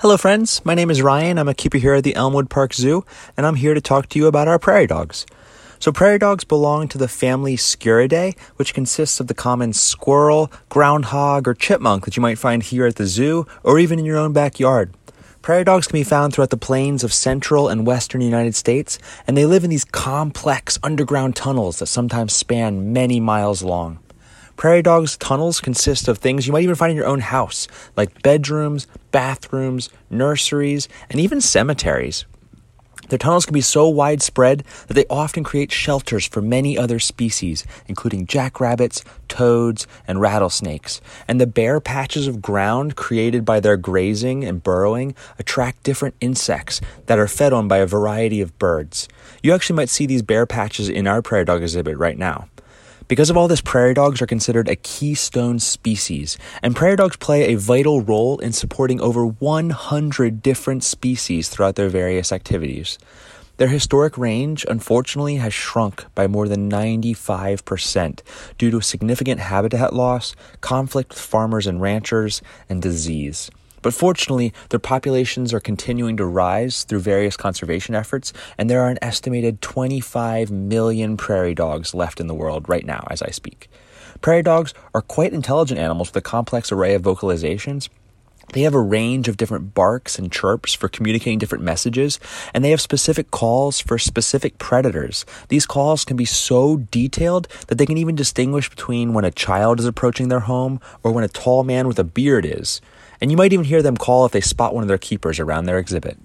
Hello, friends. My name is Ryan. I'm a keeper here at the Elmwood Park Zoo, and I'm here to talk to you about our prairie dogs. So, prairie dogs belong to the family Sciuridae, which consists of the common squirrel, groundhog, or chipmunk that you might find here at the zoo or even in your own backyard. Prairie dogs can be found throughout the plains of central and western United States, and they live in these complex underground tunnels that sometimes span many miles long. Prairie dogs' tunnels consist of things you might even find in your own house, like bedrooms, bathrooms, nurseries, and even cemeteries. Their tunnels can be so widespread that they often create shelters for many other species, including jackrabbits, toads, and rattlesnakes. And the bare patches of ground created by their grazing and burrowing attract different insects that are fed on by a variety of birds. You actually might see these bare patches in our prairie dog exhibit right now. Because of all this, prairie dogs are considered a keystone species, and prairie dogs play a vital role in supporting over 100 different species throughout their various activities. Their historic range, unfortunately, has shrunk by more than 95% due to significant habitat loss, conflict with farmers and ranchers, and disease. But fortunately, their populations are continuing to rise through various conservation efforts, and there are an estimated 25 million prairie dogs left in the world right now as I speak. Prairie dogs are quite intelligent animals with a complex array of vocalizations. They have a range of different barks and chirps for communicating different messages, and they have specific calls for specific predators. These calls can be so detailed that they can even distinguish between when a child is approaching their home or when a tall man with a beard is and you might even hear them call if they spot one of their keepers around their exhibit.